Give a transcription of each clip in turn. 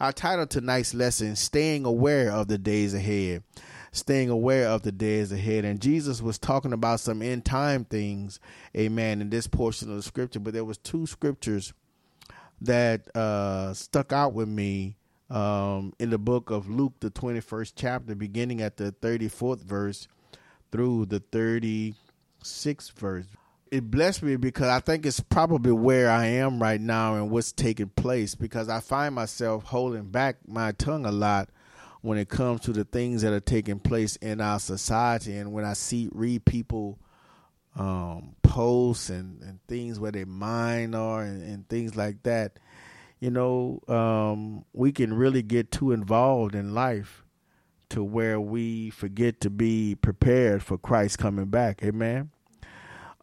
Our title tonight's lesson: Staying aware of the days ahead. Staying aware of the days ahead. And Jesus was talking about some end time things, amen, in this portion of the scripture. But there was two scriptures that uh, stuck out with me um, in the book of Luke, the 21st chapter, beginning at the 34th verse through the 36th verse. It blessed me because I think it's probably where I am right now and what's taking place because I find myself holding back my tongue a lot when it comes to the things that are taking place in our society and when I see read people um, posts and, and things where their mind are and, and things like that, you know, um, we can really get too involved in life to where we forget to be prepared for Christ coming back. Amen.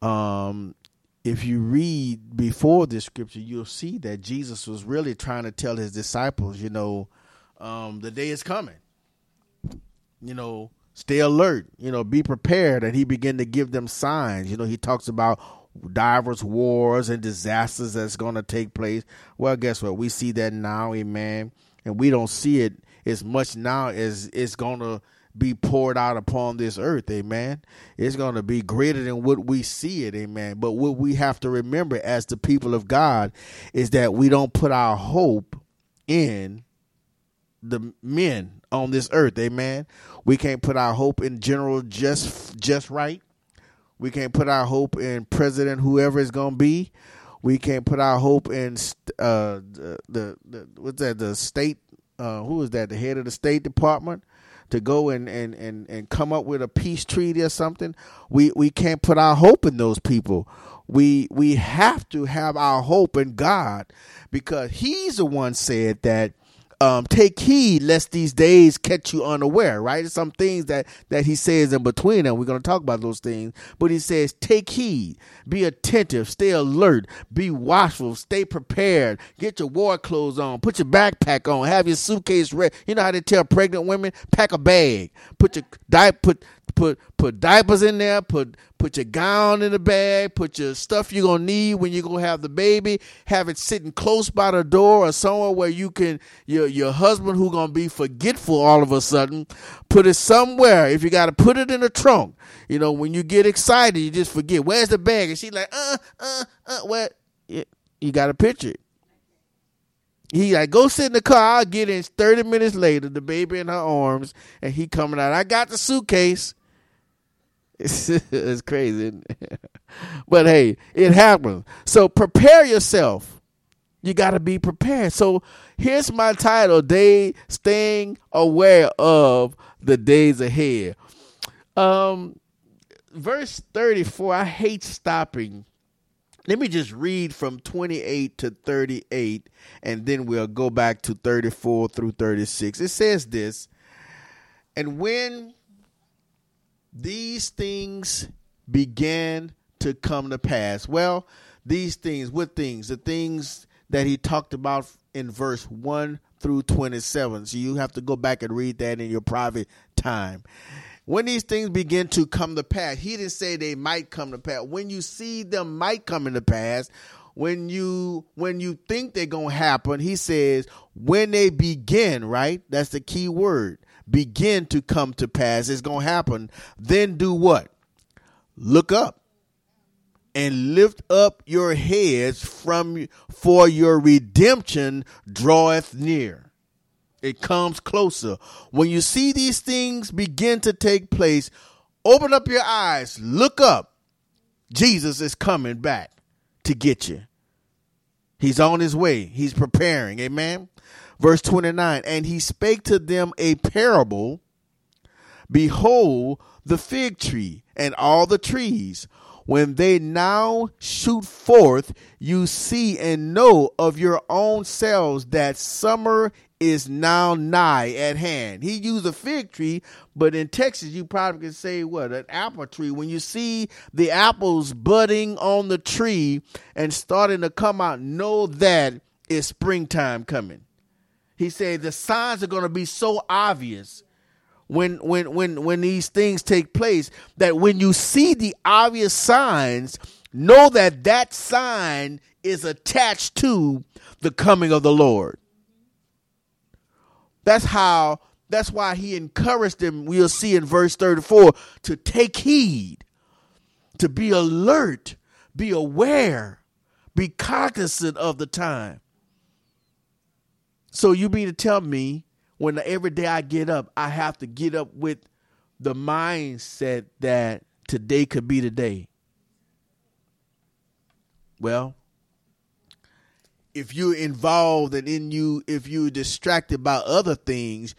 Um, if you read before this scripture, you'll see that Jesus was really trying to tell his disciples, you know, um, the day is coming. You know, stay alert, you know, be prepared. And he began to give them signs. You know, he talks about diverse wars and disasters that's going to take place. Well, guess what? We see that now, amen. And we don't see it as much now as it's going to be poured out upon this earth, amen. It's going to be greater than what we see it, amen. But what we have to remember as the people of God is that we don't put our hope in the men on this earth, amen. We can't put our hope in General Just Just Right. We can't put our hope in President whoever is going to be. We can't put our hope in uh, the, the, the what's that the state uh, who is that the head of the State Department to go and, and, and, and come up with a peace treaty or something. We we can't put our hope in those people. We we have to have our hope in God because He's the one said that um, take heed lest these days catch you unaware, right? Some things that, that he says in between, and we're going to talk about those things. But he says, take heed, be attentive, stay alert, be watchful, stay prepared, get your war clothes on, put your backpack on, have your suitcase ready. You know how they tell pregnant women, pack a bag, put your diaper, put put put diapers in there, put put your gown in the bag, put your stuff you're gonna need when you're gonna have the baby, have it sitting close by the door or somewhere where you can your your husband who gonna be forgetful all of a sudden, put it somewhere. If you gotta put it in the trunk, you know, when you get excited, you just forget, where's the bag? And she's like, uh, uh, uh, what? You gotta picture it. He like go sit in the car. I'll get in. Thirty minutes later, the baby in her arms, and he coming out. I got the suitcase. It's, crazy, but hey, it happens. So prepare yourself. You got to be prepared. So here's my title: "Day Staying Aware of the Days Ahead." Um, verse thirty-four. I hate stopping. Let me just read from 28 to 38, and then we'll go back to 34 through 36. It says this, and when these things began to come to pass. Well, these things, what things? The things that he talked about in verse 1 through 27. So you have to go back and read that in your private time. When these things begin to come to pass, he didn't say they might come to pass. When you see them might come into pass, when you when you think they're gonna happen, he says when they begin, right? That's the key word begin to come to pass, it's going to happen, then do what? Look up and lift up your heads from for your redemption draweth near. It comes closer. When you see these things begin to take place, open up your eyes, look up. Jesus is coming back to get you. He's on his way. He's preparing. Amen. Verse 29 And he spake to them a parable Behold, the fig tree and all the trees. When they now shoot forth, you see and know of your own selves that summer is now nigh at hand. He used a fig tree, but in Texas, you probably can say what? An apple tree. When you see the apples budding on the tree and starting to come out, know that is springtime coming. He said the signs are going to be so obvious when when when when these things take place that when you see the obvious signs, know that that sign is attached to the coming of the Lord. That's how that's why he encouraged them, we'll see in verse 34, to take heed, to be alert, be aware, be cognizant of the time. So you mean to tell me when every day I get up, I have to get up with the mindset that today could be the day? Well, if you're involved and in you, if you're distracted by other things,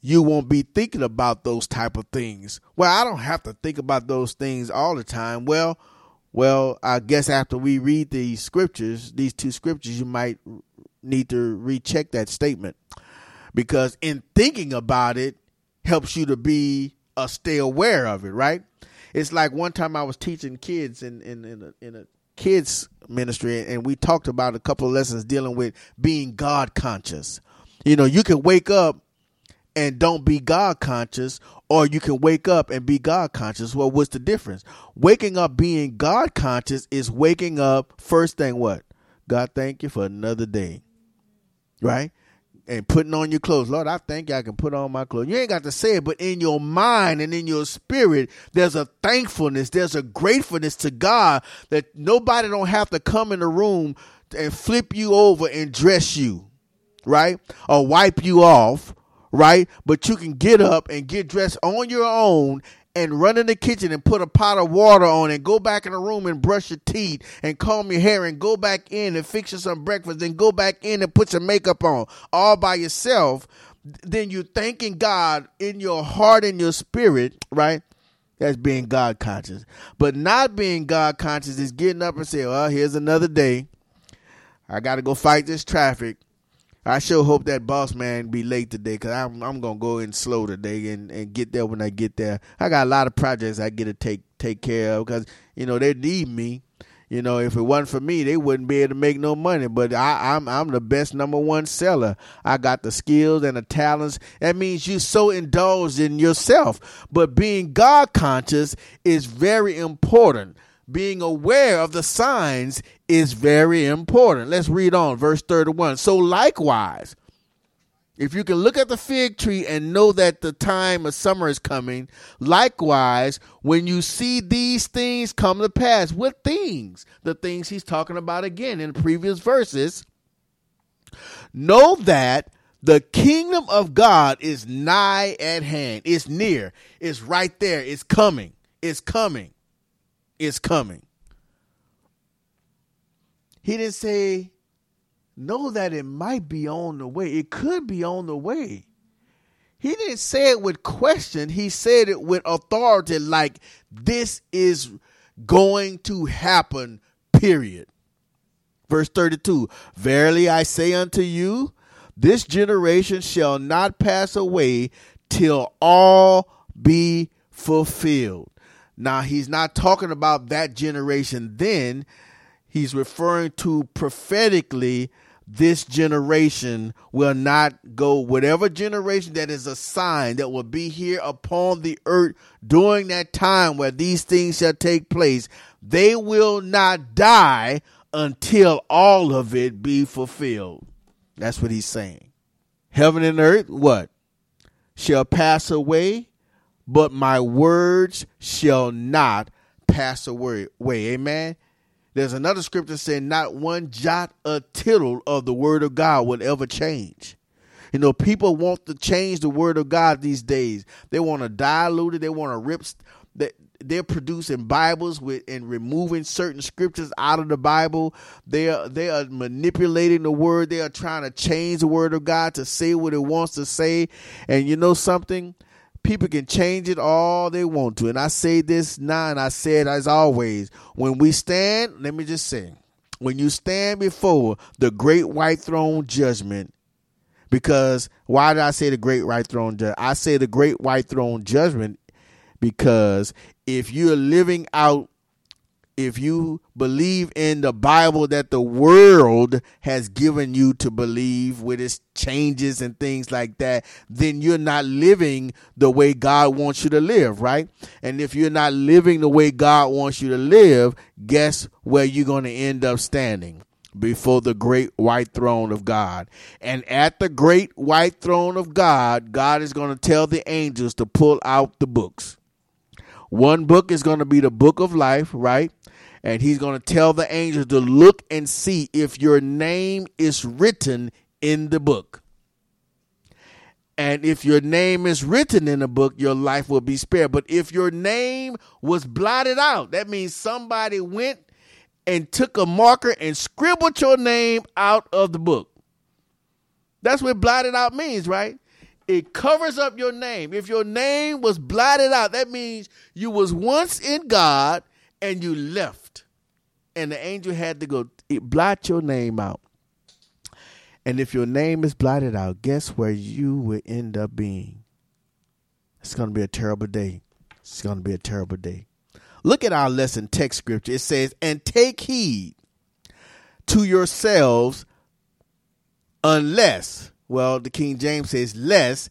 you won't be thinking about those type of things. Well, I don't have to think about those things all the time. Well, well, I guess after we read these scriptures, these two scriptures, you might need to recheck that statement because in thinking about it helps you to be uh, stay aware of it, right? It's like one time I was teaching kids in in in a, in a kids ministry, and we talked about a couple of lessons dealing with being God conscious. You know, you can wake up and don't be God conscious, or you can wake up and be God conscious. Well, what's the difference? Waking up being God conscious is waking up first thing what? God, thank you for another day. Right? and putting on your clothes. Lord, I thank you I can put on my clothes. You ain't got to say it, but in your mind and in your spirit, there's a thankfulness, there's a gratefulness to God that nobody don't have to come in the room and flip you over and dress you, right? Or wipe you off, right? But you can get up and get dressed on your own and run in the kitchen and put a pot of water on and go back in the room and brush your teeth and comb your hair and go back in and fix you some breakfast and go back in and put your makeup on all by yourself, then you're thanking God in your heart and your spirit, right? That's being God conscious. But not being God conscious is getting up and saying, well, oh, here's another day. I got to go fight this traffic. I sure hope that boss man be late today because I'm I'm gonna go in slow today and, and get there when I get there. I got a lot of projects I get to take take care of because you know they need me. You know, if it wasn't for me, they wouldn't be able to make no money. But I, I'm I'm the best number one seller. I got the skills and the talents. That means you so indulged in yourself. But being God conscious is very important being aware of the signs is very important. Let's read on, verse 31. So, likewise, if you can look at the fig tree and know that the time of summer is coming, likewise, when you see these things come to pass, what things? The things he's talking about again in previous verses. Know that the kingdom of God is nigh at hand. It's near. It's right there. It's coming. It's coming It's coming. He didn't say, know that it might be on the way. It could be on the way. He didn't say it with question. He said it with authority, like this is going to happen, period. Verse 32 Verily I say unto you, this generation shall not pass away till all be fulfilled. Now, he's not talking about that generation then. He's referring to prophetically this generation will not go whatever generation that is a sign that will be here upon the earth during that time where these things shall take place they will not die until all of it be fulfilled that's what he's saying heaven and earth what shall pass away but my words shall not pass away. Amen. There's another scripture saying, not one jot or tittle of the word of God will ever change. You know, people want to change the word of God these days. They want to dilute it. They want to rip. That they're producing Bibles with and removing certain scriptures out of the Bible. They are they are manipulating the word. They are trying to change the word of God to say what it wants to say. And you know something? People can change it all they want to. And I say this now, and I say it as always. When we stand, let me just say, when you stand before the great white throne judgment, because why did I say the great white throne judgment? I say the great white throne judgment because if you're living out if you believe in the Bible that the world has given you to believe with its changes and things like that, then you're not living the way God wants you to live, right? And if you're not living the way God wants you to live, guess where you're going to end up standing? before the great white throne of God. And at the great white throne of God, God is going to tell the angels to pull out the books. One book is going to be the book of life, right? And he's going to tell the angels to look and see if your name is written in the book. And if your name is written in the book, your life will be spared. But if your name was blotted out, that means somebody went and took a marker and scribbled your name out of the book. That's what blotted out means, right? It covers up your name. If your name was blotted out, that means you was once in God and you left. And the angel had to go It blot your name out. And if your name is blotted out, guess where you will end up being? It's going to be a terrible day. It's going to be a terrible day. Look at our lesson text scripture. It says, And take heed to yourselves unless, well, the King James says, lest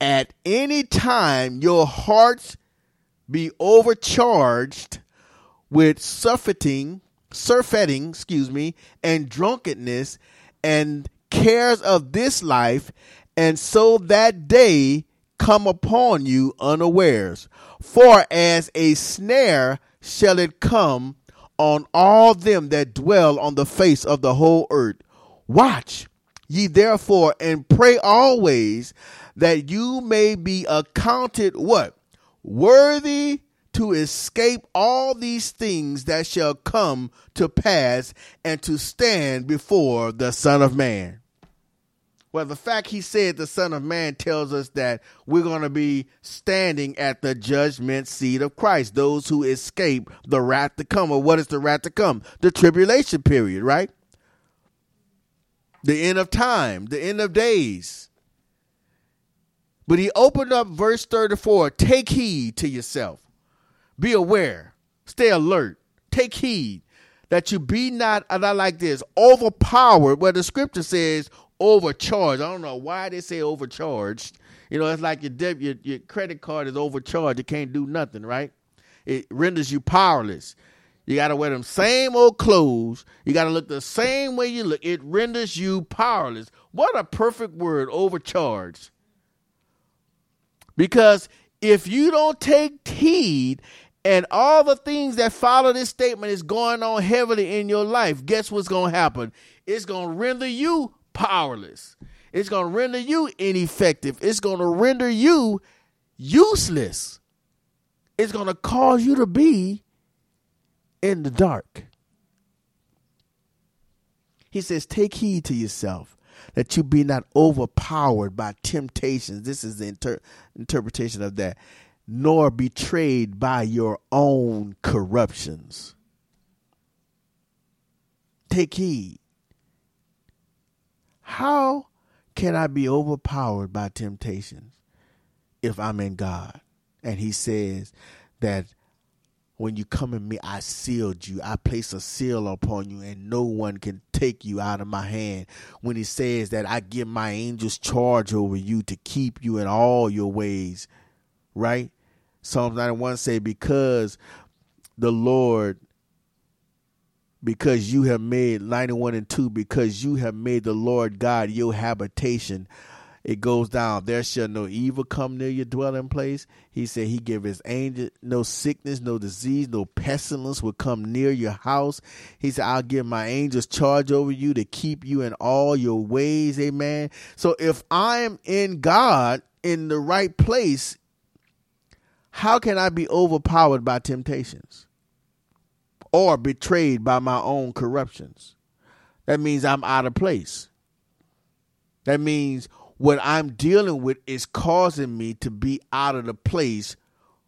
at any time your hearts be overcharged with surfeiting, surfeiting, excuse me, and drunkenness and cares of this life, and so that day come upon you unawares. For as a snare shall it come on all them that dwell on the face of the whole earth. Watch ye therefore and pray always that you may be accounted what? Worthy to escape all these things that shall come to pass and to stand before the Son of Man. Well, the fact he said the Son of Man tells us that we're going to be standing at the judgment seat of Christ, those who escape the wrath to come. Or what is the wrath to come? The tribulation period, right? The end of time, the end of days. But he opened up verse 34 take heed to yourself, be aware, stay alert, take heed that you be not, I like this, overpowered, where the scripture says, overcharged. I don't know why they say overcharged. You know, it's like your deb- your, your credit card is overcharged. It can't do nothing, right? It renders you powerless. You got to wear them same old clothes. You got to look the same way you look. It renders you powerless. What a perfect word, overcharged. Because if you don't take heed and all the things that follow this statement is going on heavily in your life, guess what's going to happen? It's going to render you powerless. It's going to render you ineffective. It's going to render you useless. It's going to cause you to be in the dark. He says, Take heed to yourself that you be not overpowered by temptations. This is the inter- interpretation of that, nor betrayed by your own corruptions. Take heed. How can I be overpowered by temptations if I'm in God? And he says that when you come in me, I sealed you. I place a seal upon you, and no one can take you out of my hand. When he says that I give my angels charge over you to keep you in all your ways, right? Psalms 91 say, because the Lord because you have made 91 and 2 because you have made the Lord God your habitation. It goes down. There shall no evil come near your dwelling place. He said he gave his angel no sickness, no disease, no pestilence will come near your house. He said, I'll give my angels charge over you to keep you in all your ways. Amen. So if I am in God in the right place, how can I be overpowered by temptations? or betrayed by my own corruptions. That means I'm out of place. That means what I'm dealing with is causing me to be out of the place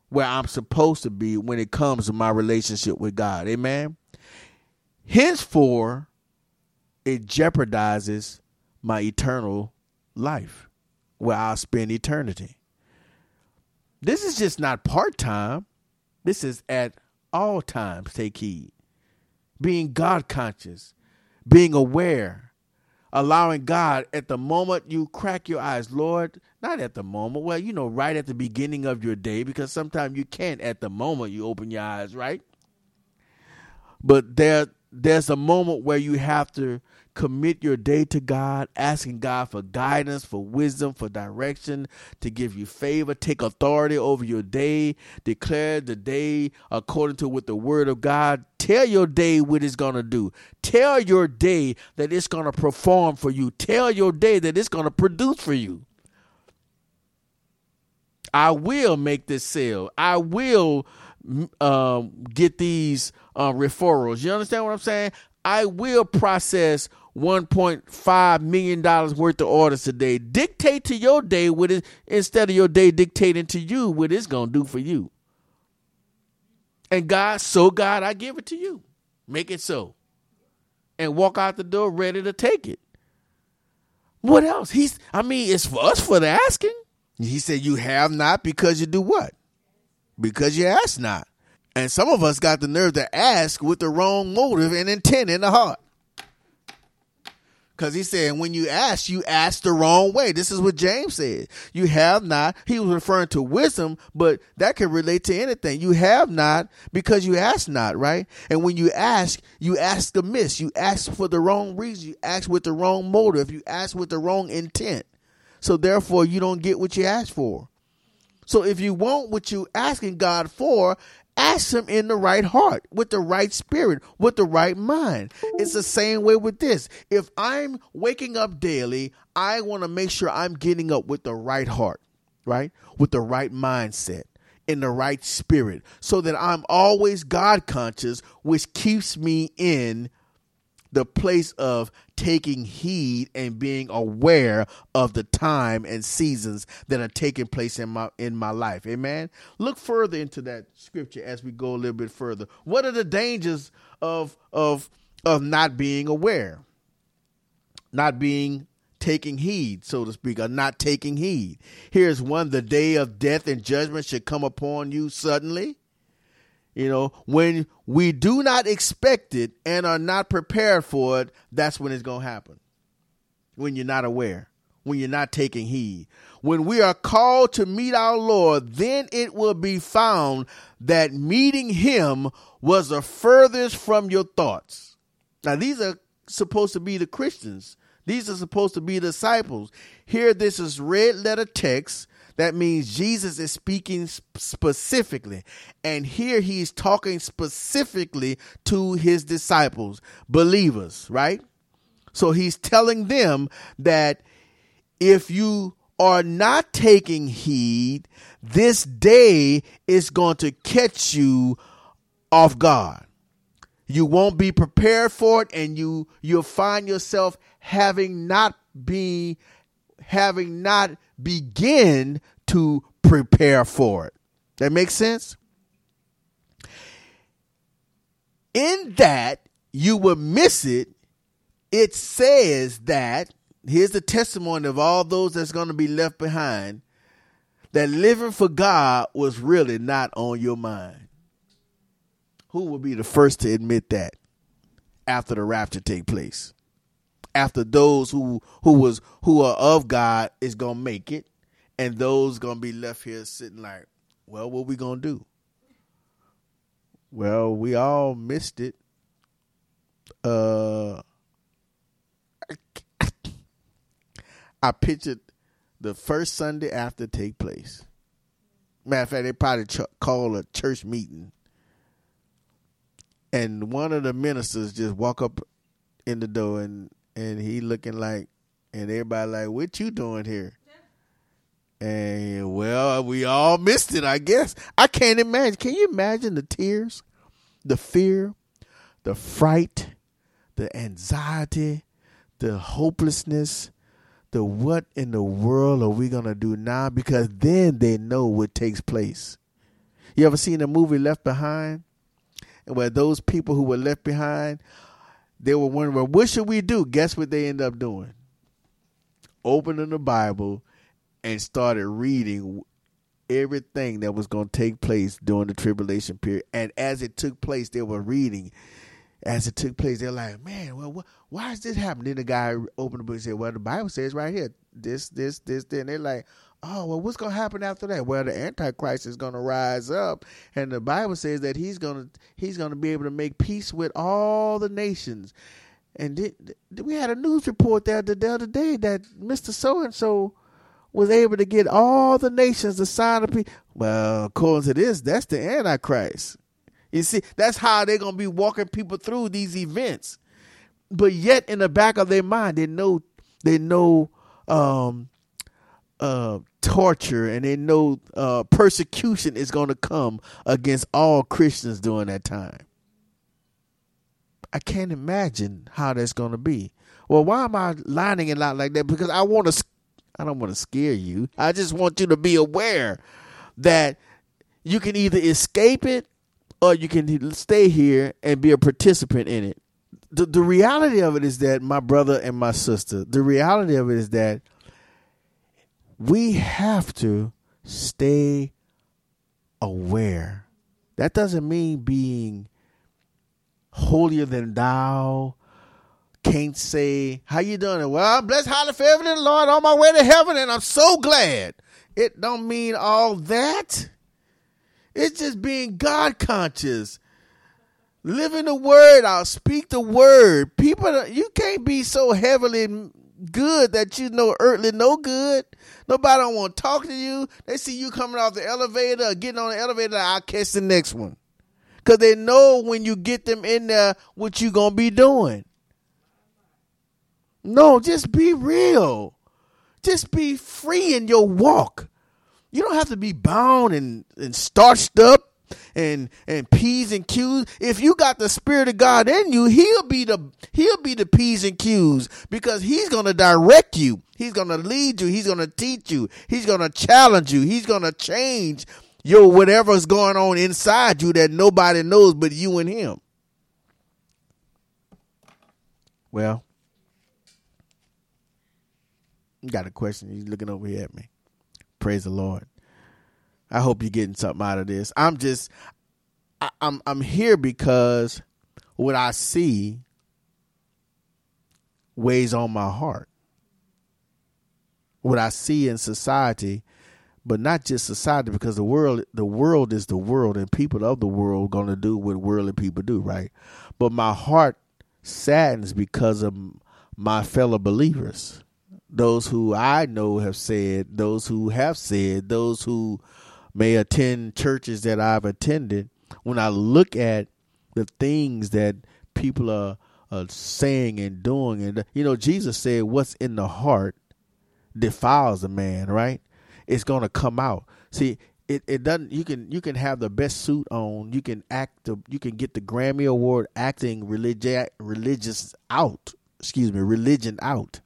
where I'm supposed to be when it comes to my relationship with God. Amen. Henceforth, it jeopardizes my eternal life where I'll spend eternity. This is just not part time. This is at all times take heed. Being God conscious, being aware, allowing God at the moment you crack your eyes, Lord, not at the moment, well, you know, right at the beginning of your day, because sometimes you can't at the moment you open your eyes, right? But there there's a moment where you have to commit your day to God, asking God for guidance, for wisdom, for direction, to give you favor, take authority over your day, declare the day according to what the word of God. Tell your day what it's going to do. Tell your day that it's going to perform for you. Tell your day that it's going to produce for you. I will make this sale. I will um, get these uh, referrals. You understand what I'm saying? I will process 1.5 million dollars worth of orders today. Dictate to your day what it instead of your day dictating to you what it's gonna do for you. And God, so God, I give it to you. Make it so. And walk out the door ready to take it. What else? He's I mean, it's for us for the asking. He said, You have not because you do what? Because you ask not. And some of us got the nerve to ask with the wrong motive and intent in the heart. Because he said, when you ask, you ask the wrong way. This is what James said. You have not. He was referring to wisdom, but that can relate to anything. You have not because you ask not, right? And when you ask, you ask amiss. You ask for the wrong reason. You ask with the wrong motive. You ask with the wrong intent. So therefore, you don't get what you ask for. So if you want what you're asking God for, ask him in the right heart, with the right spirit, with the right mind. It's the same way with this. If I'm waking up daily, I want to make sure I'm getting up with the right heart, right? With the right mindset, in the right spirit, so that I'm always God conscious, which keeps me in the place of taking heed and being aware of the time and seasons that are taking place in my in my life. Amen. Look further into that scripture as we go a little bit further. What are the dangers of of of not being aware? Not being taking heed, so to speak, or not taking heed. Here's one the day of death and judgment should come upon you suddenly. You know, when we do not expect it and are not prepared for it, that's when it's going to happen. When you're not aware, when you're not taking heed. When we are called to meet our Lord, then it will be found that meeting Him was the furthest from your thoughts. Now, these are supposed to be the Christians, these are supposed to be disciples. Here, this is red letter text that means Jesus is speaking specifically. And here he's talking specifically to his disciples, believers, right? So he's telling them that if you are not taking heed, this day is going to catch you off guard. You won't be prepared for it and you you'll find yourself having not be having not begin to prepare for it. That makes sense? In that you will miss it, it says that here's the testimony of all those that's going to be left behind that living for God was really not on your mind. Who will be the first to admit that after the rapture take place? After those who who was who are of God is gonna make it, and those gonna be left here sitting like, well, what we gonna do? Well, we all missed it. Uh, I pictured the first Sunday after take place. Matter of fact, they probably ch- call a church meeting, and one of the ministers just walk up in the door and and he looking like, and everybody like, what you doing here? And well, we all missed it, I guess. I can't imagine. Can you imagine the tears, the fear, the fright, the anxiety, the hopelessness, the what in the world are we to do now? Because then they know what takes place. You ever seen a movie Left Behind? and Where those people who were left behind they were wondering, what should we do? Guess what they end up doing? Opening the Bible and started reading everything that was going to take place during the tribulation period. And as it took place, they were reading. As it took place, they're like, man, well, wh- why is this happening? Then the guy opened the book and said, well, the Bible says right here, this, this, this, then they're like, oh well what's going to happen after that? Well the antichrist is going to rise up and the bible says that he's going to he's going to be able to make peace with all the nations. And did, we had a news report there the other day that mr so and so was able to get all the nations to sign a peace. Well according to this that's the antichrist you see that's how they're to be walking people through these events but yet in the back of their mind they know they know um uh, torture and they know uh, persecution is going to come against all Christians during that time. I can't imagine how that's going to be. Well, why am I lining it out like that? Because I want to. I don't want to scare you. I just want you to be aware that you can either escape it or you can stay here and be a participant in it. The, the reality of it is that my brother and my sister, the reality of it is that we have to stay aware. That doesn't mean being holier than thou. Can't say how you doing. Well, I'm blessed, highly favored in the Lord, on my way to heaven, and I'm so glad. It don't mean all that. It's just being God conscious, living the word out, speak the word. People, you can't be so heavily good that you know earthly no good. Nobody don't want to talk to you. They see you coming off the elevator or getting on the elevator, I'll catch the next one. Cause they know when you get them in there what you gonna be doing. No, just be real. Just be free in your walk. You don't have to be bound and, and starched up and and p's and q's. If you got the spirit of God in you, he'll be the he'll be the p's and q's because he's to direct you. He's to lead you. He's to teach you. He's to challenge you. He's to change your whatever's going on inside you that nobody knows but you and him. Well, got a question. He's looking over here at me. Praise the Lord. I hope you're getting something out of this. I'm just I, I'm I'm here because what I see weighs on my heart. What I see in society, but not just society, because the world the world is the world and people of the world gonna do what worldly people do, right? But my heart saddens because of my fellow believers. Those who I know have said, those who have said, those who may attend churches that I've attended, when I look at the things that people are, are saying and doing, and you know, Jesus said, "What's in the heart defiles a man." Right? It's going to come out. See, it, it doesn't. You can you can have the best suit on. You can act. The, you can get the Grammy Award acting religious religious out. Excuse me, religion out.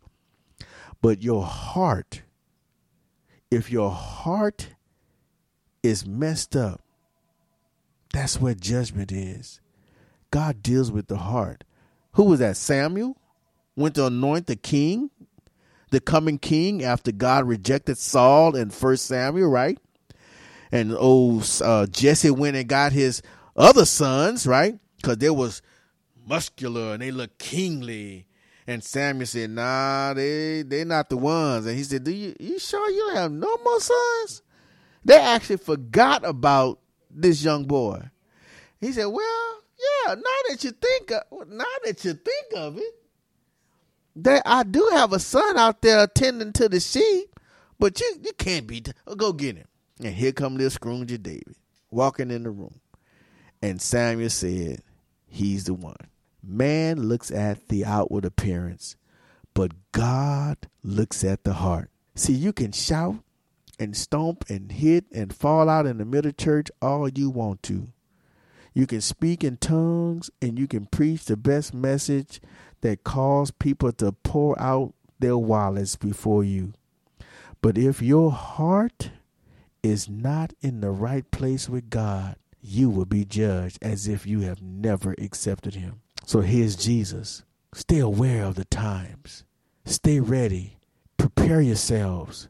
But your heart, if your heart is messed up, that's where judgment is. God deals with the heart. Who was that? Samuel went to anoint the king, the coming king after God rejected Saul in First Samuel, right? And old uh, Jesse went and got his other sons, right? Because they was muscular and they looked kingly. And Samuel said, "Nah, they they not the ones." And he said, "Do you you sure you don't have no more sons?" They actually forgot about this young boy. He said, "Well, yeah. Now that you think, of, now that you think of it, that I do have a son out there attending to the sheep, but you you can't be. Go get him." And here come little Scrooge David walking in the room, and Samuel said, "He's the one." Man looks at the outward appearance, but God looks at the heart. See, you can shout, and stomp and hit and fall out in the middle church all you want to. You can speak in tongues and you can preach the best message that calls people to pour out their wallets before you. But if your heart is not in the right place with God, you will be judged as if you have never accepted Him. So here's Jesus. Stay aware of the times. Stay ready. Prepare yourselves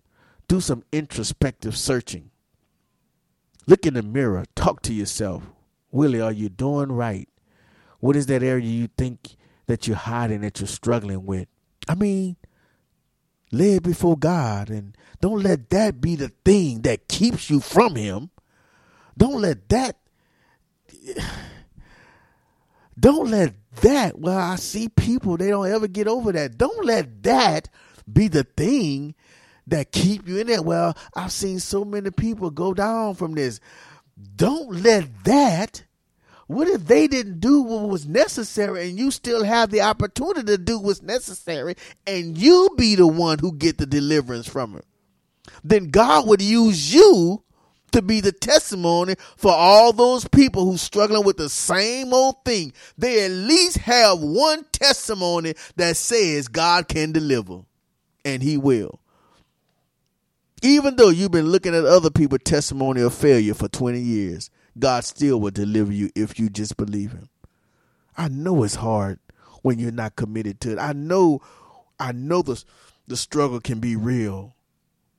do some introspective searching. Look in the mirror, talk to yourself. Willie, are you doing right? What is that area you think that you're hiding that you're struggling with? I mean, it before God and don't let that be the thing that keeps you from him. Don't let that don't let that well I see people they don't ever get over that. Don't let that be the thing that keep you in there. Well, I've seen so many people go down from this. Don't let that what if they didn't do what was necessary and you still have the opportunity to do what's necessary and you be the one who get the deliverance from it? Then God would use you to be the testimony for all those people who struggling with the same old thing. They at least have one testimony that says God can deliver and he will. Even though you've been looking at other people's testimony of failure for 20 years, God still will deliver you if you just believe him. I know it's hard when you're not committed to it. I know I know the the struggle can be real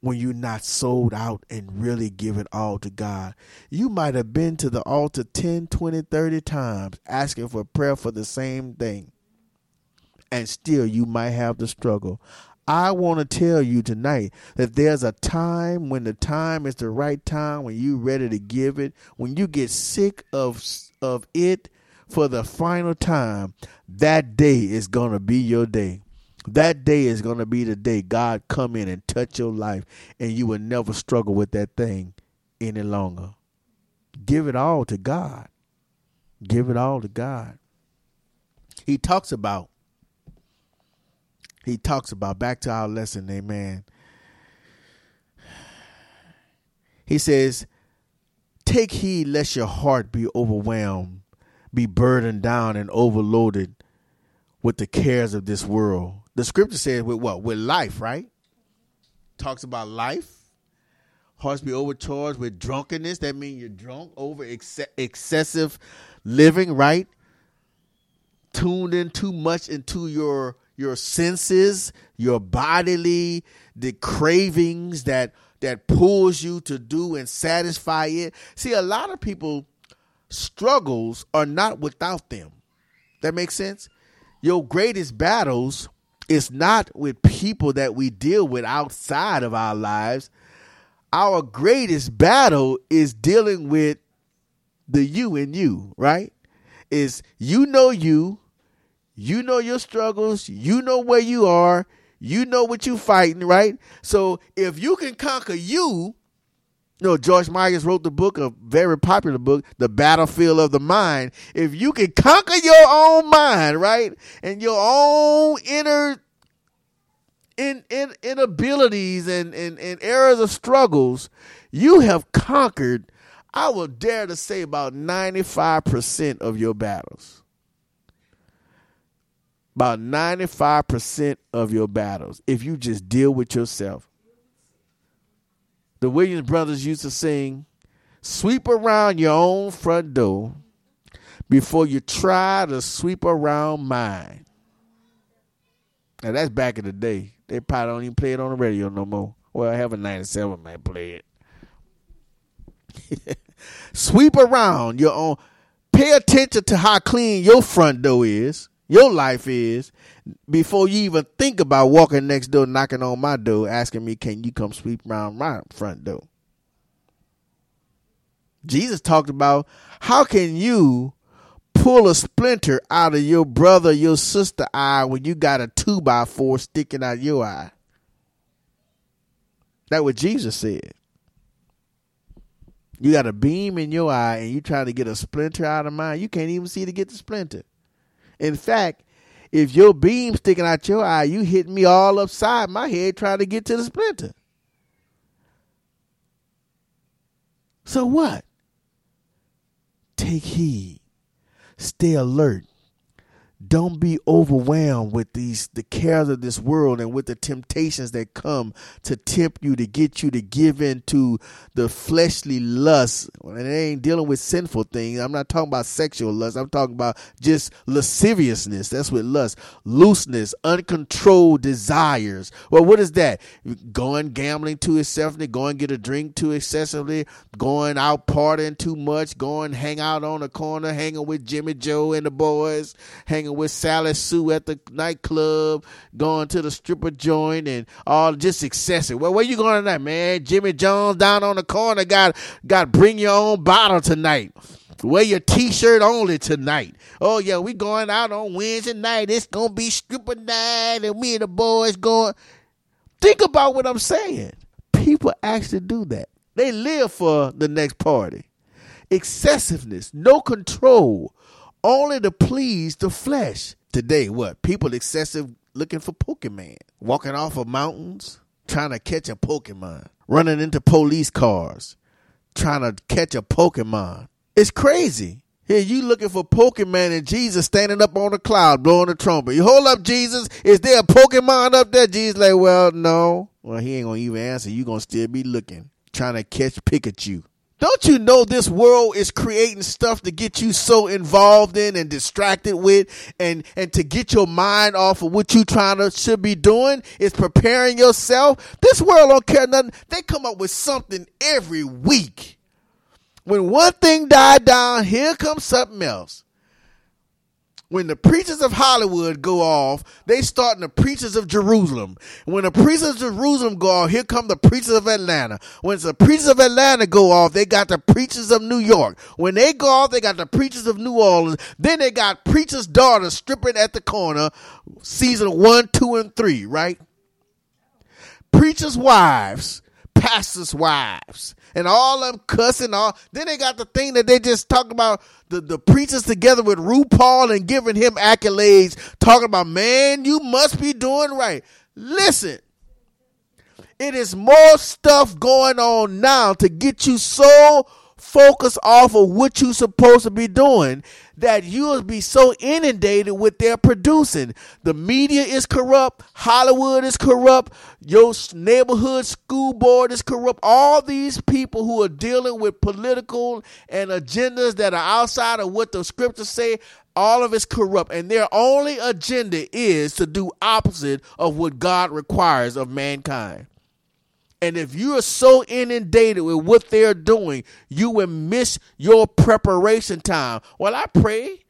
when you're not sold out and really give it all to God. You might have been to the altar 10, 20, 30 times asking for prayer for the same thing. And still you might have the struggle. I want to tell you tonight that there's a time when the time is the right time when you're ready to give it, when you get sick of of it for the final time, that day is going to be your day. That day is going to be the day God come in and touch your life and you will never struggle with that thing any longer. Give it all to God. Give it all to God. He talks about he talks about. Back to our lesson, amen. He says, Take heed lest your heart be overwhelmed, be burdened down and overloaded with the cares of this world. The scripture says, with what? With life, right? Talks about life. Hearts be overcharged with drunkenness. That means you're drunk over ex- excessive living, right? Tuned in too much into your your senses, your bodily, the cravings that that pulls you to do and satisfy it. See, a lot of people struggles are not without them. That makes sense? Your greatest battles is not with people that we deal with outside of our lives. Our greatest battle is dealing with the you and you, right? Is you know you, you know your struggles. You know where you are. You know what you're fighting, right? So if you can conquer you, you know, Joyce Myers wrote the book, a very popular book, The Battlefield of the Mind. If you can conquer your own mind, right? And your own inner in, in inabilities and, and, and areas of struggles, you have conquered, I will dare to say about 95% of your battles about 95% of your battles if you just deal with yourself. The Williams brothers used to sing, sweep around your own front door before you try to sweep around mine. Now that's back in the day. They probably don't even play it on the radio no more. Well, I have a 97 man play it. sweep around your own. Pay attention to how clean your front door is your life is before you even think about walking next door, knocking on my door, asking me, Can you come sweep around my front door? Jesus talked about how can you pull a splinter out of your brother, your sister eye when you got a two by four sticking out your eye? That's what Jesus said. You got a beam in your eye and you trying to get a splinter out of mine. You can't even see to get the splinter. In fact, if your beam sticking out your eye, you hit me all upside my head trying to get to the splinter. So what? Take heed. Stay alert. Don't be overwhelmed with these the cares of this world and with the temptations that come to tempt you to get you to give in to the fleshly lust. And it ain't dealing with sinful things. I'm not talking about sexual lust. I'm talking about just lasciviousness. That's what lust, looseness, uncontrolled desires. Well, what is that? Going gambling too excessively, going get a drink too excessively, going out partying too much, going hang out on the corner, hanging with Jimmy Joe and the boys, hanging hanging with Sally Sue at the nightclub, going to the stripper joint, and all just excessive. Well, where you going tonight, man? Jimmy Jones down on the corner got got bring your own bottle tonight. Wear your t-shirt only tonight. Oh yeah, we going out on Wednesday night. It's gonna be stripper night, and me and the boys going. Think about what I'm saying. People actually do that. They live for the next party. Excessiveness, no control, only to please the flesh. Today, what? People excessive looking for Pokemon, walking off of mountains, trying to catch a Pokemon, running into police cars, trying to catch a Pokemon. It's crazy. Here you looking for Pokemon and Jesus standing up on the cloud blowing the trumpet. You hold up, Jesus. Is there a Pokemon up there? Jesus like, well, no. Well, he ain't gonna even answer. You gonna still be looking, trying to catch Pikachu. Don't you know this world is creating stuff to get you so involved in and distracted with and, and to get your mind off of what you trying to should be doing is preparing yourself. This world don't care nothing. They come up with something every week. When one thing died down, here comes something else when the preachers of Hollywood go off, they starting the preachers of Jerusalem. When the preachers of Jerusalem go off, here come the preachers of Atlanta. When the preachers of Atlanta go off, they got the preachers of New York. When they go off, they got the preachers of New Orleans. Then they got preachers' daughters stripping at the corner, season one, two, and three, right? Preachers' wives, pastors' wives and all them cussing all. Then they got the thing that they just talk about the, the preachers together with RuPaul and giving him accolades, talking about, man, you must be doing right. Listen, it is more stuff going on now to get you so focused off of what you're supposed to be doing that you'll be so inundated with their producing. The media is corrupt, Hollywood is corrupt, your neighborhood school board is corrupt. All these people who are dealing with political and agendas that are outside of what the scriptures say, all of it's corrupt and their only agenda is to do opposite of what God requires of mankind. And if you are so inundated with what they're doing, you will miss your preparation time. Well, I pray.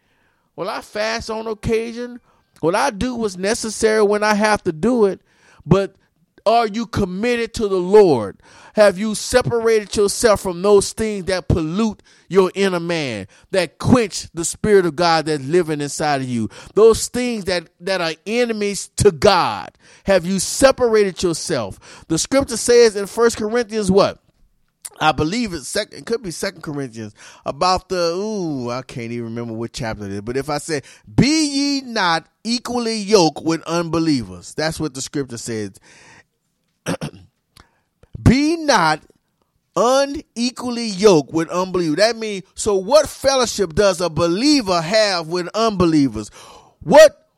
Well, I fast on occasion. Well, I do what's necessary when I have to do it. But are you committed to the Lord? Have you separated yourself from those things that pollute your inner man, that quench the spirit of God that's living inside of you? Those things that, that are enemies to God. Have you separated yourself? The scripture says in First Corinthians what? I believe it's second. It could be Second Corinthians about the. Ooh, I can't even remember what chapter it is. But if I say, "Be ye not equally yoked with unbelievers," that's what the scripture says. Be not unequally yoked with unbelievers. That means, so what fellowship does a believer have with unbelievers? What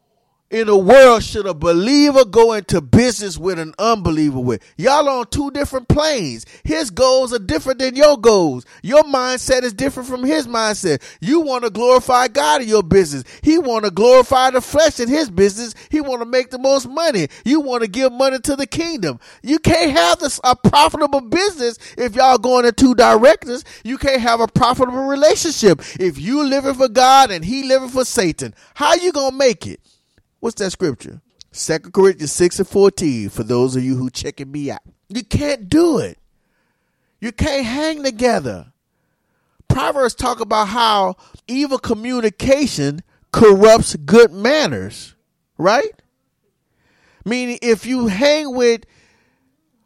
in the world should a believer go into business with an unbeliever with? Y'all on two different planes. His goals are different than your goals. Your mindset is different from his mindset. You want to glorify God in your business. He want to glorify the flesh in his business. He want to make the most money. You want to give money to the kingdom. You can't have this a profitable business if y'all going in two directions. You can't have a profitable relationship if you living for God and he living for Satan. How you gonna make it? What's that scripture? Second Corinthians 6 and 14 for those of you who checking me out. You can't do it. You can't hang together. Proverbs talk about how evil communication corrupts good manners, right? Meaning if you hang with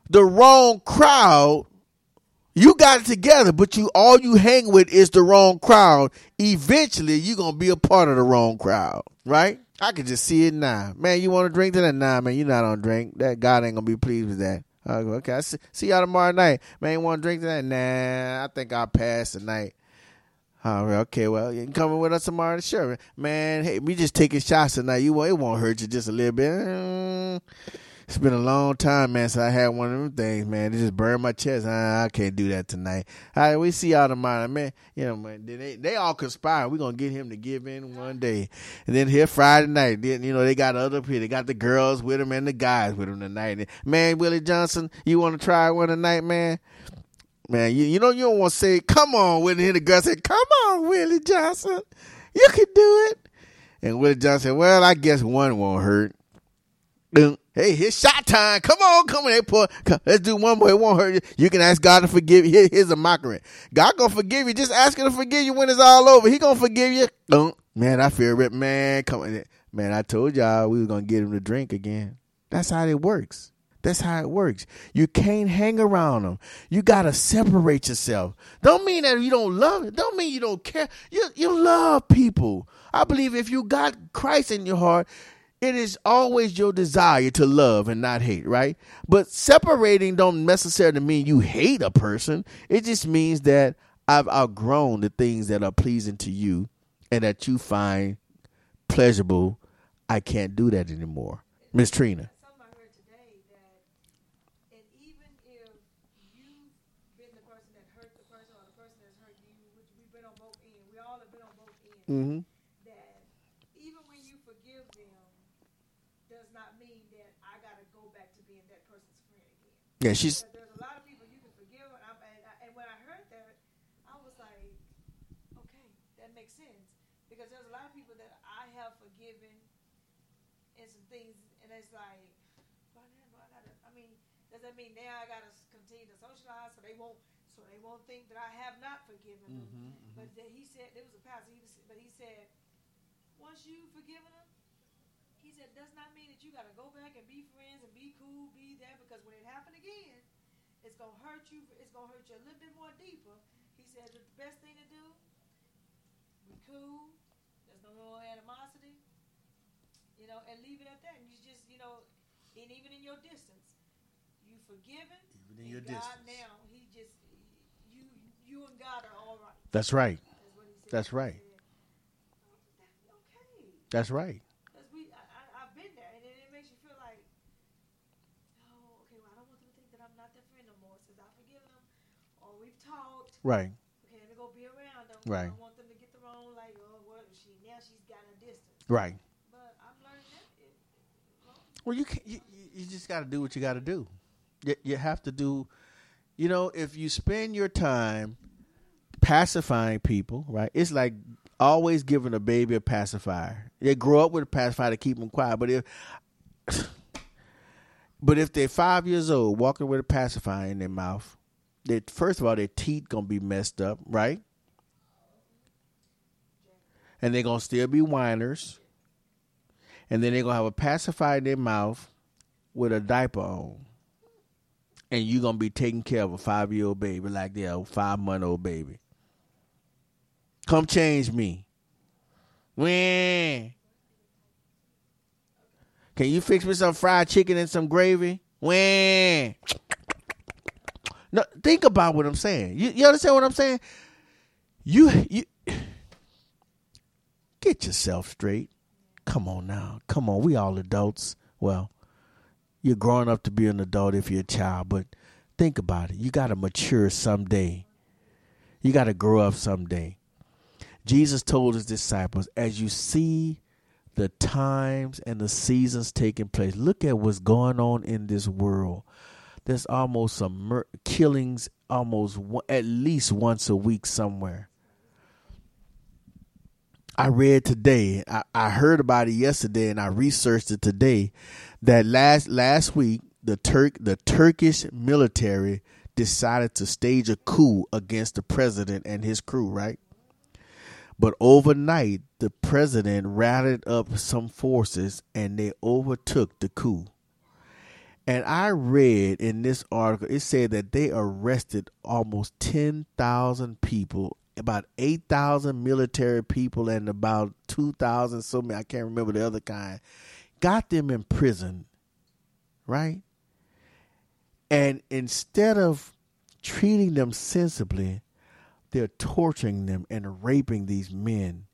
the wrong crowd, you got it together, but you all you hang with is the wrong crowd. Eventually, you're gonna be a part of the wrong crowd, right? I can just see it now. Man, you want to drink tonight? Nah, man, you not on drink. That God ain't gonna be pleased with that. Okay, I see, see y'all tomorrow night. Man, want to drink tonight? Nah, I think I'll pass tonight. All right, okay, well, you can come with us tomorrow. Sure, man. Hey, we just taking shots tonight. You it won't hurt you just a little bit. Mm. It's been a long time, man, since I had one of them things, man. It just burned my chest. I, I can't do that tonight. All right, we see y'all tomorrow, man. You know, man, they, they all conspire. We're to get him to give in one day. And then here Friday night, then, you know, they got other people. They got the girls with him and the guys with him tonight. And, man, Willie Johnson, you want to try one tonight, man? Man, you, you know, you don't want to say, come on, Willie. Hear the girl say, come on, Willie Johnson. You can do it. And Willie Johnson said, Well, I guess one won't hurt. Hey, it's shot time. Come on, come on. Let's do one more. It won't hurt you. You can ask God to forgive you. here's a mockery. God gonna forgive you. Just ask him to forgive you when it's all over. He gonna forgive you. Man, I feel it. Man, come on. Man, I told y'all we was gonna get him to drink again. That's how it works. That's how it works. You can't hang around them. You gotta separate yourself. Don't mean that you don't love it. Don't mean you don't care. You you love people. I believe if you got Christ in your heart, it is always your desire to love and not hate, right? But separating don't necessarily mean you hate a person. It just means that I've outgrown the things that are pleasing to you and that you find pleasurable. I can't do that anymore. Miss Trina. We all have been on both ends. Mm-hmm. That even when you forgive them, does not mean that I got to go back to being that person's friend again. Yeah, she's. There's a lot of people you can forgive, and, and, and when I heard that, I was like, okay, that makes sense. Because there's a lot of people that I have forgiven and some things, and it's like, I mean, does that mean now I got to continue to socialize so they won't so they won't think that I have not forgiven them. Mm-hmm, mm-hmm. But he said there was a was, but he said, once you forgiven does not mean that you got to go back and be friends and be cool, be there because when it happened again, it's gonna hurt you. It's gonna hurt you a little bit more deeper. He said the best thing to do, be cool. There's no more animosity, you know, and leave it at that. And you just, you know, and even in your distance, you forgiven. Even in your God distance. now, He just you you and God are all right. That's right. That's right. Okay. That's right. Because we, I, have been there, and it, it, makes you feel like, oh, okay, well, I don't want them to think that I'm not their friend no more since I've forgiven them, or we've talked. Right. Okay, let me go be around them. Right. I don't want them to get the wrong, like, oh, what? She now she's got a distance. Right. But I'm learning that. It, well, well, you can you, you just got to do what you got to do. You, you have to do. You know, if you spend your time pacifying people, right? It's like always giving a baby a pacifier. They grow up with a pacifier to keep them quiet, but if but if they're five years old, walking with a pacifier in their mouth, they first of all their teeth gonna be messed up, right? And they're gonna still be whiners. And then they're gonna have a pacifier in their mouth with a diaper on. And you're gonna be taking care of a five year old baby like they're a five month old baby. Come change me. When? Can you fix me some fried chicken and some gravy? When? No, think about what I'm saying. You, you understand what I'm saying? You you get yourself straight. Come on now. Come on. We all adults. Well, you're growing up to be an adult if you're a child, but think about it. You got to mature someday. You got to grow up someday. Jesus told his disciples, as you see the times and the seasons taking place, look at what's going on in this world. There's almost some mur- killings almost at least once a week somewhere. I read today, I, I heard about it yesterday and I researched it today that last last week the Turk the Turkish military decided to stage a coup against the president and his crew, right? But overnight, the president rallied up some forces and they overtook the coup. And I read in this article, it said that they arrested almost 10,000 people, about 8,000 military people, and about 2,000, so many, I can't remember the other kind, got them in prison, right? And instead of treating them sensibly, they're torturing them and raping these men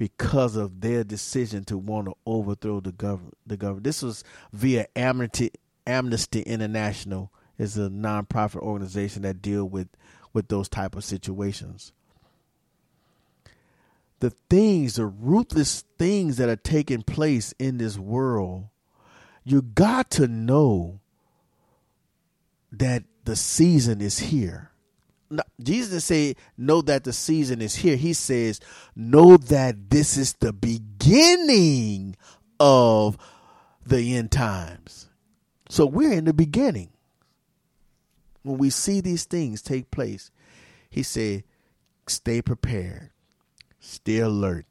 because of their decision to want to overthrow the government. The government. This was via Amnesty Amnesty International is a nonprofit organization that deal with with those type of situations. The things, the ruthless things that are taking place in this world, you got to know that the season is here Jesus say, know that the season is here. He says, know that this is the beginning of the end times. So we're in the beginning. When we see these things take place, he said, stay prepared, stay alert.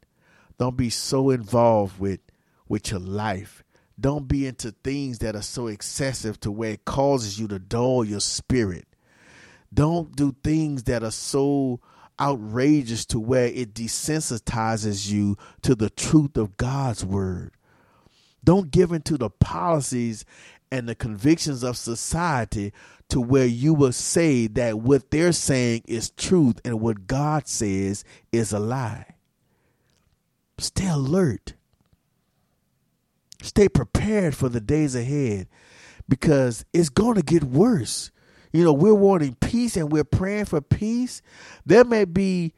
Don't be so involved with with your life. Don't be into things that are so excessive to where it causes you to dull your spirit. Don't do things that are so outrageous to where it desensitizes you to the truth of God's word. Don't give into the policies and the convictions of society to where you will say that what they're saying is truth and what God says is a lie. Stay alert. Stay prepared for the days ahead because it's going to get worse. You know, we're wanting peace and we're praying for peace. There may be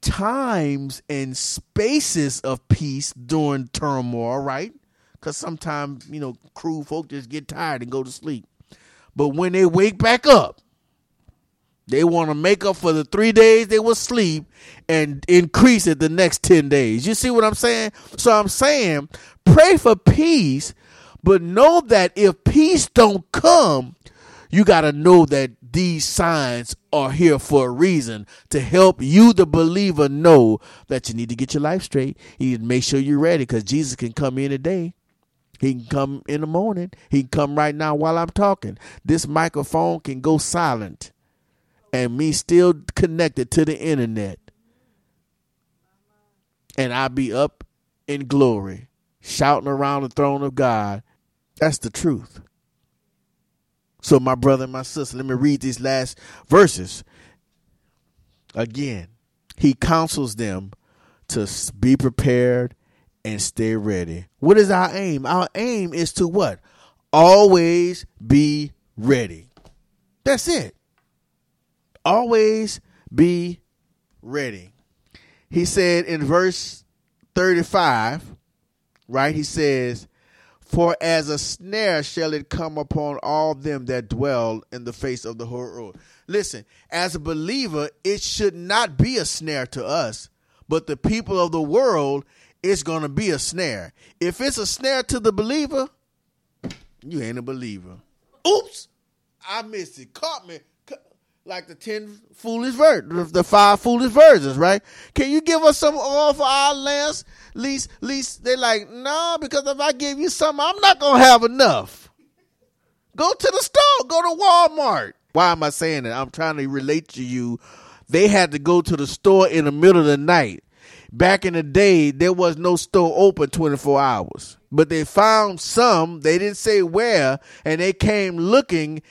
times and spaces of peace during turmoil, right? Because sometimes, you know, crew folk just get tired and go to sleep. But when they wake back up, they want to make up for the three days they will sleep and increase it the next 10 days. You see what I'm saying? So I'm saying pray for peace, but know that if peace don't come, you got to know that these signs are here for a reason to help you, the believer, know that you need to get your life straight. You need to make sure you're ready because Jesus can come in today. He can come in the morning. He can come right now while I'm talking. This microphone can go silent and me still connected to the internet. And I'll be up in glory, shouting around the throne of God. That's the truth. So, my brother and my sister, let me read these last verses. Again, he counsels them to be prepared and stay ready. What is our aim? Our aim is to what? Always be ready. That's it. Always be ready. He said in verse 35, right? He says, For as a snare shall it come upon all them that dwell in the face of the whole earth. Listen, as a believer, it should not be a snare to us, but the people of the world it's going to be a snare. If it's a snare to the believer, you ain't a believer. Oops, I missed it. Caught me like the ten foolish versions, the five foolish virgins, right? Can you give us some oil for our lamps? Least, least they're like, no, because if I give you some, I'm not gonna have enough. Go to the store. Go to Walmart. Why am I saying that? I'm trying to relate to you. They had to go to the store in the middle of the night back in the day, there was no store open 24 hours. But they found some, they didn't say where, and they came looking,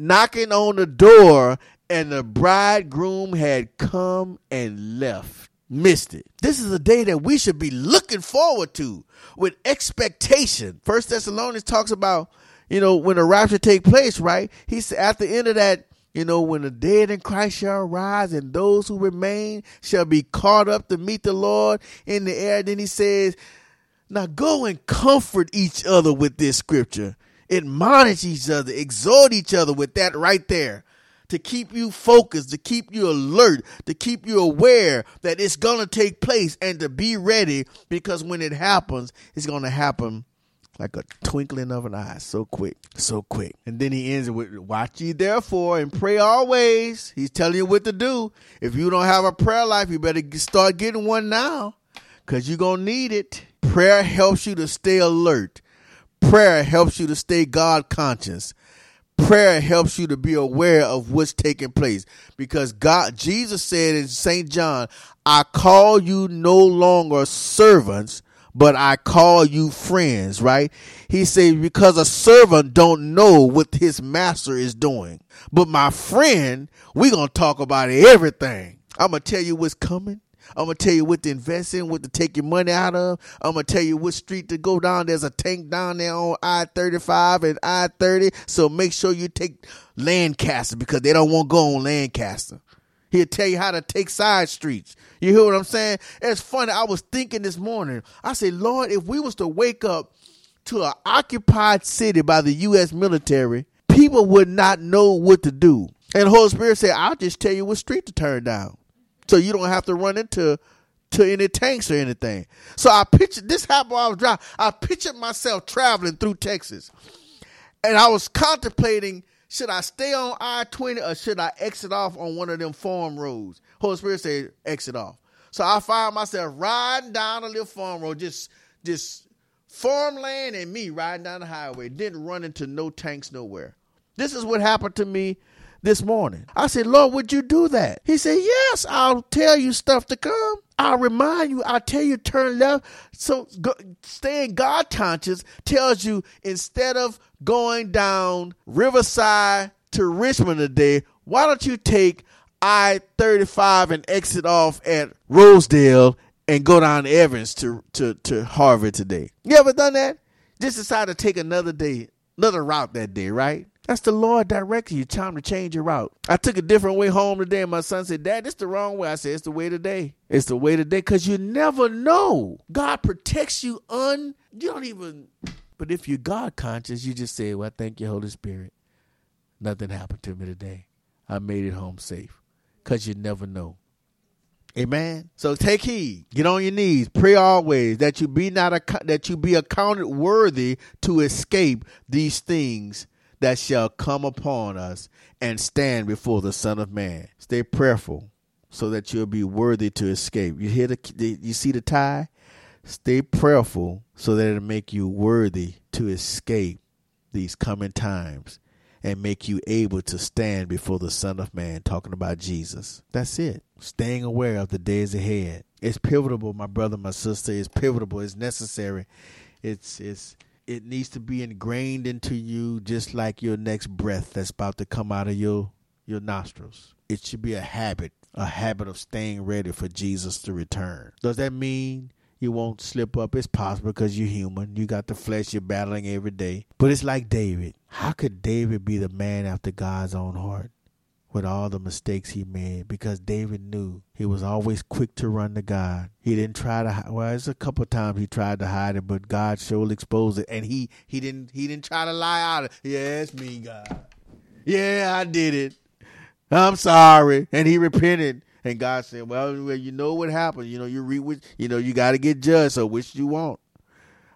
knocking on the door, and the bridegroom had come and left. Missed it. This is a day that we should be looking forward to with expectation. First Thessalonians talks about, you know, when the rapture take place, right? He said at the end of that you know, when the dead in Christ shall rise and those who remain shall be caught up to meet the Lord in the air. Then he says, Now go and comfort each other with this scripture, admonish each other, exhort each other with that right there to keep you focused, to keep you alert, to keep you aware that it's going to take place and to be ready because when it happens, it's going to happen like a twinkling of an eye, so quick, so quick. And then he ends it with, Watch ye therefore and pray always. He's telling you what to do. If you don't have a prayer life, you better start getting one now because you're going to need it. Prayer helps you to stay alert, prayer helps you to stay God conscious. Prayer helps you to be aware of what's taking place because God, Jesus said in St. John, I call you no longer servants, but I call you friends, right? He said, because a servant don't know what his master is doing. But my friend, we gonna talk about everything. I'm gonna tell you what's coming. I'm gonna tell you what to invest in, what to take your money out of. I'm gonna tell you what street to go down. There's a tank down there on I-35 and I-30. So make sure you take Lancaster because they don't want to go on Lancaster. He'll tell you how to take side streets. You hear what I'm saying? It's funny. I was thinking this morning. I said, Lord, if we was to wake up to an occupied city by the U.S. military, people would not know what to do. And the Holy Spirit said, I'll just tell you what street to turn down. So you don't have to run into to any tanks or anything. So I pictured this happened while I was driving. I pictured myself traveling through Texas. And I was contemplating should I stay on I 20 or should I exit off on one of them farm roads? Holy Spirit said, exit off. So I find myself riding down a little farm road, just just farmland and me riding down the highway, didn't run into no tanks nowhere. This is what happened to me this morning. I said, Lord, would you do that? He said, Yes, I'll tell you stuff to come. I'll remind you, I'll tell you turn left. So go, staying God conscious tells you instead of going down Riverside to Richmond today, why don't you take I 35 and exit off at Rosedale and go down Evans to, to, to Harvard today? You ever done that? Just decide to take another day, another route that day, right? That's the Lord directing you. Time to change your route. I took a different way home today, and my son said, Dad, it's the wrong way. I said, It's the way today. It's the way today. Because you never know. God protects you un you don't even but if you're God conscious, you just say, Well, thank you, Holy Spirit. Nothing happened to me today. I made it home safe. Because you never know. Amen. So take heed. Get on your knees. Pray always that you be not that you be accounted worthy to escape these things that shall come upon us and stand before the Son of Man. Stay prayerful so that you'll be worthy to escape. You hear the you see the tie? Stay prayerful so that it'll make you worthy to escape these coming times and make you able to stand before the Son of Man talking about Jesus. That's it. Staying aware of the days ahead. It's pivotal, my brother, my sister. It's pivotal. It's necessary. It's it's it needs to be ingrained into you just like your next breath that's about to come out of your your nostrils. It should be a habit, a habit of staying ready for Jesus to return. Does that mean you won't slip up? It's possible because you're human. You got the flesh you're battling every day. But it's like David. How could David be the man after God's own heart? with all the mistakes he made because David knew he was always quick to run to God. He didn't try to well, it's a couple times he tried to hide it, but God surely exposed it, and he he didn't he didn't try to lie out. Of, yeah, it's me, God. Yeah, I did it. I'm sorry, and he repented. And God said, "Well, you know what happened. You know you read, you know you got to get judged. So which you want?"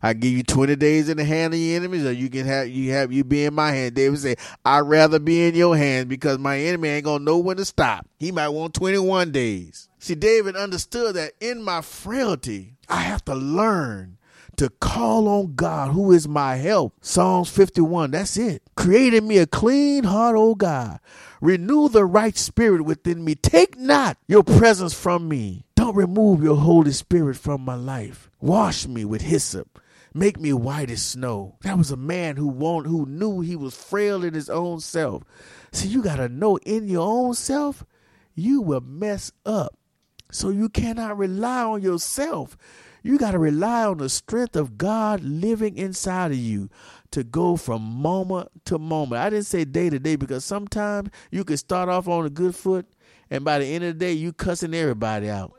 I give you twenty days in the hand of your enemies, or you can have you have you be in my hand. David said, I'd rather be in your hand because my enemy ain't gonna know when to stop. He might want twenty one days. See, David understood that in my frailty, I have to learn to call on God who is my help. Psalms 51, that's it. Created me a clean heart, O God. Renew the right spirit within me. Take not your presence from me. Don't remove your Holy Spirit from my life. Wash me with hyssop make me white as snow. That was a man who won't, who knew he was frail in his own self. See, you gotta know in your own self, you will mess up. So you cannot rely on yourself. You got to rely on the strength of God living inside of you to go from moment to moment. I didn't say day to day because sometimes you can start off on a good foot and by the end of the day you cussing everybody out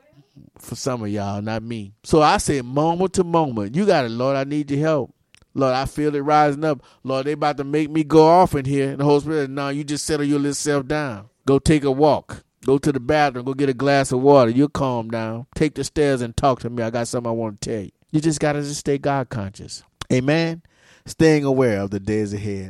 for some of y'all, not me. So I said, moment to moment, you got it, Lord. I need your help. Lord, I feel it rising up. Lord, they about to make me go off in here. And the Holy Spirit, no, you just settle your little self down. Go take a walk. Go to the bathroom. Go get a glass of water. You'll calm down. Take the stairs and talk to me. I got something I want to tell you. You just got to just stay God conscious. Amen. Staying aware of the days ahead.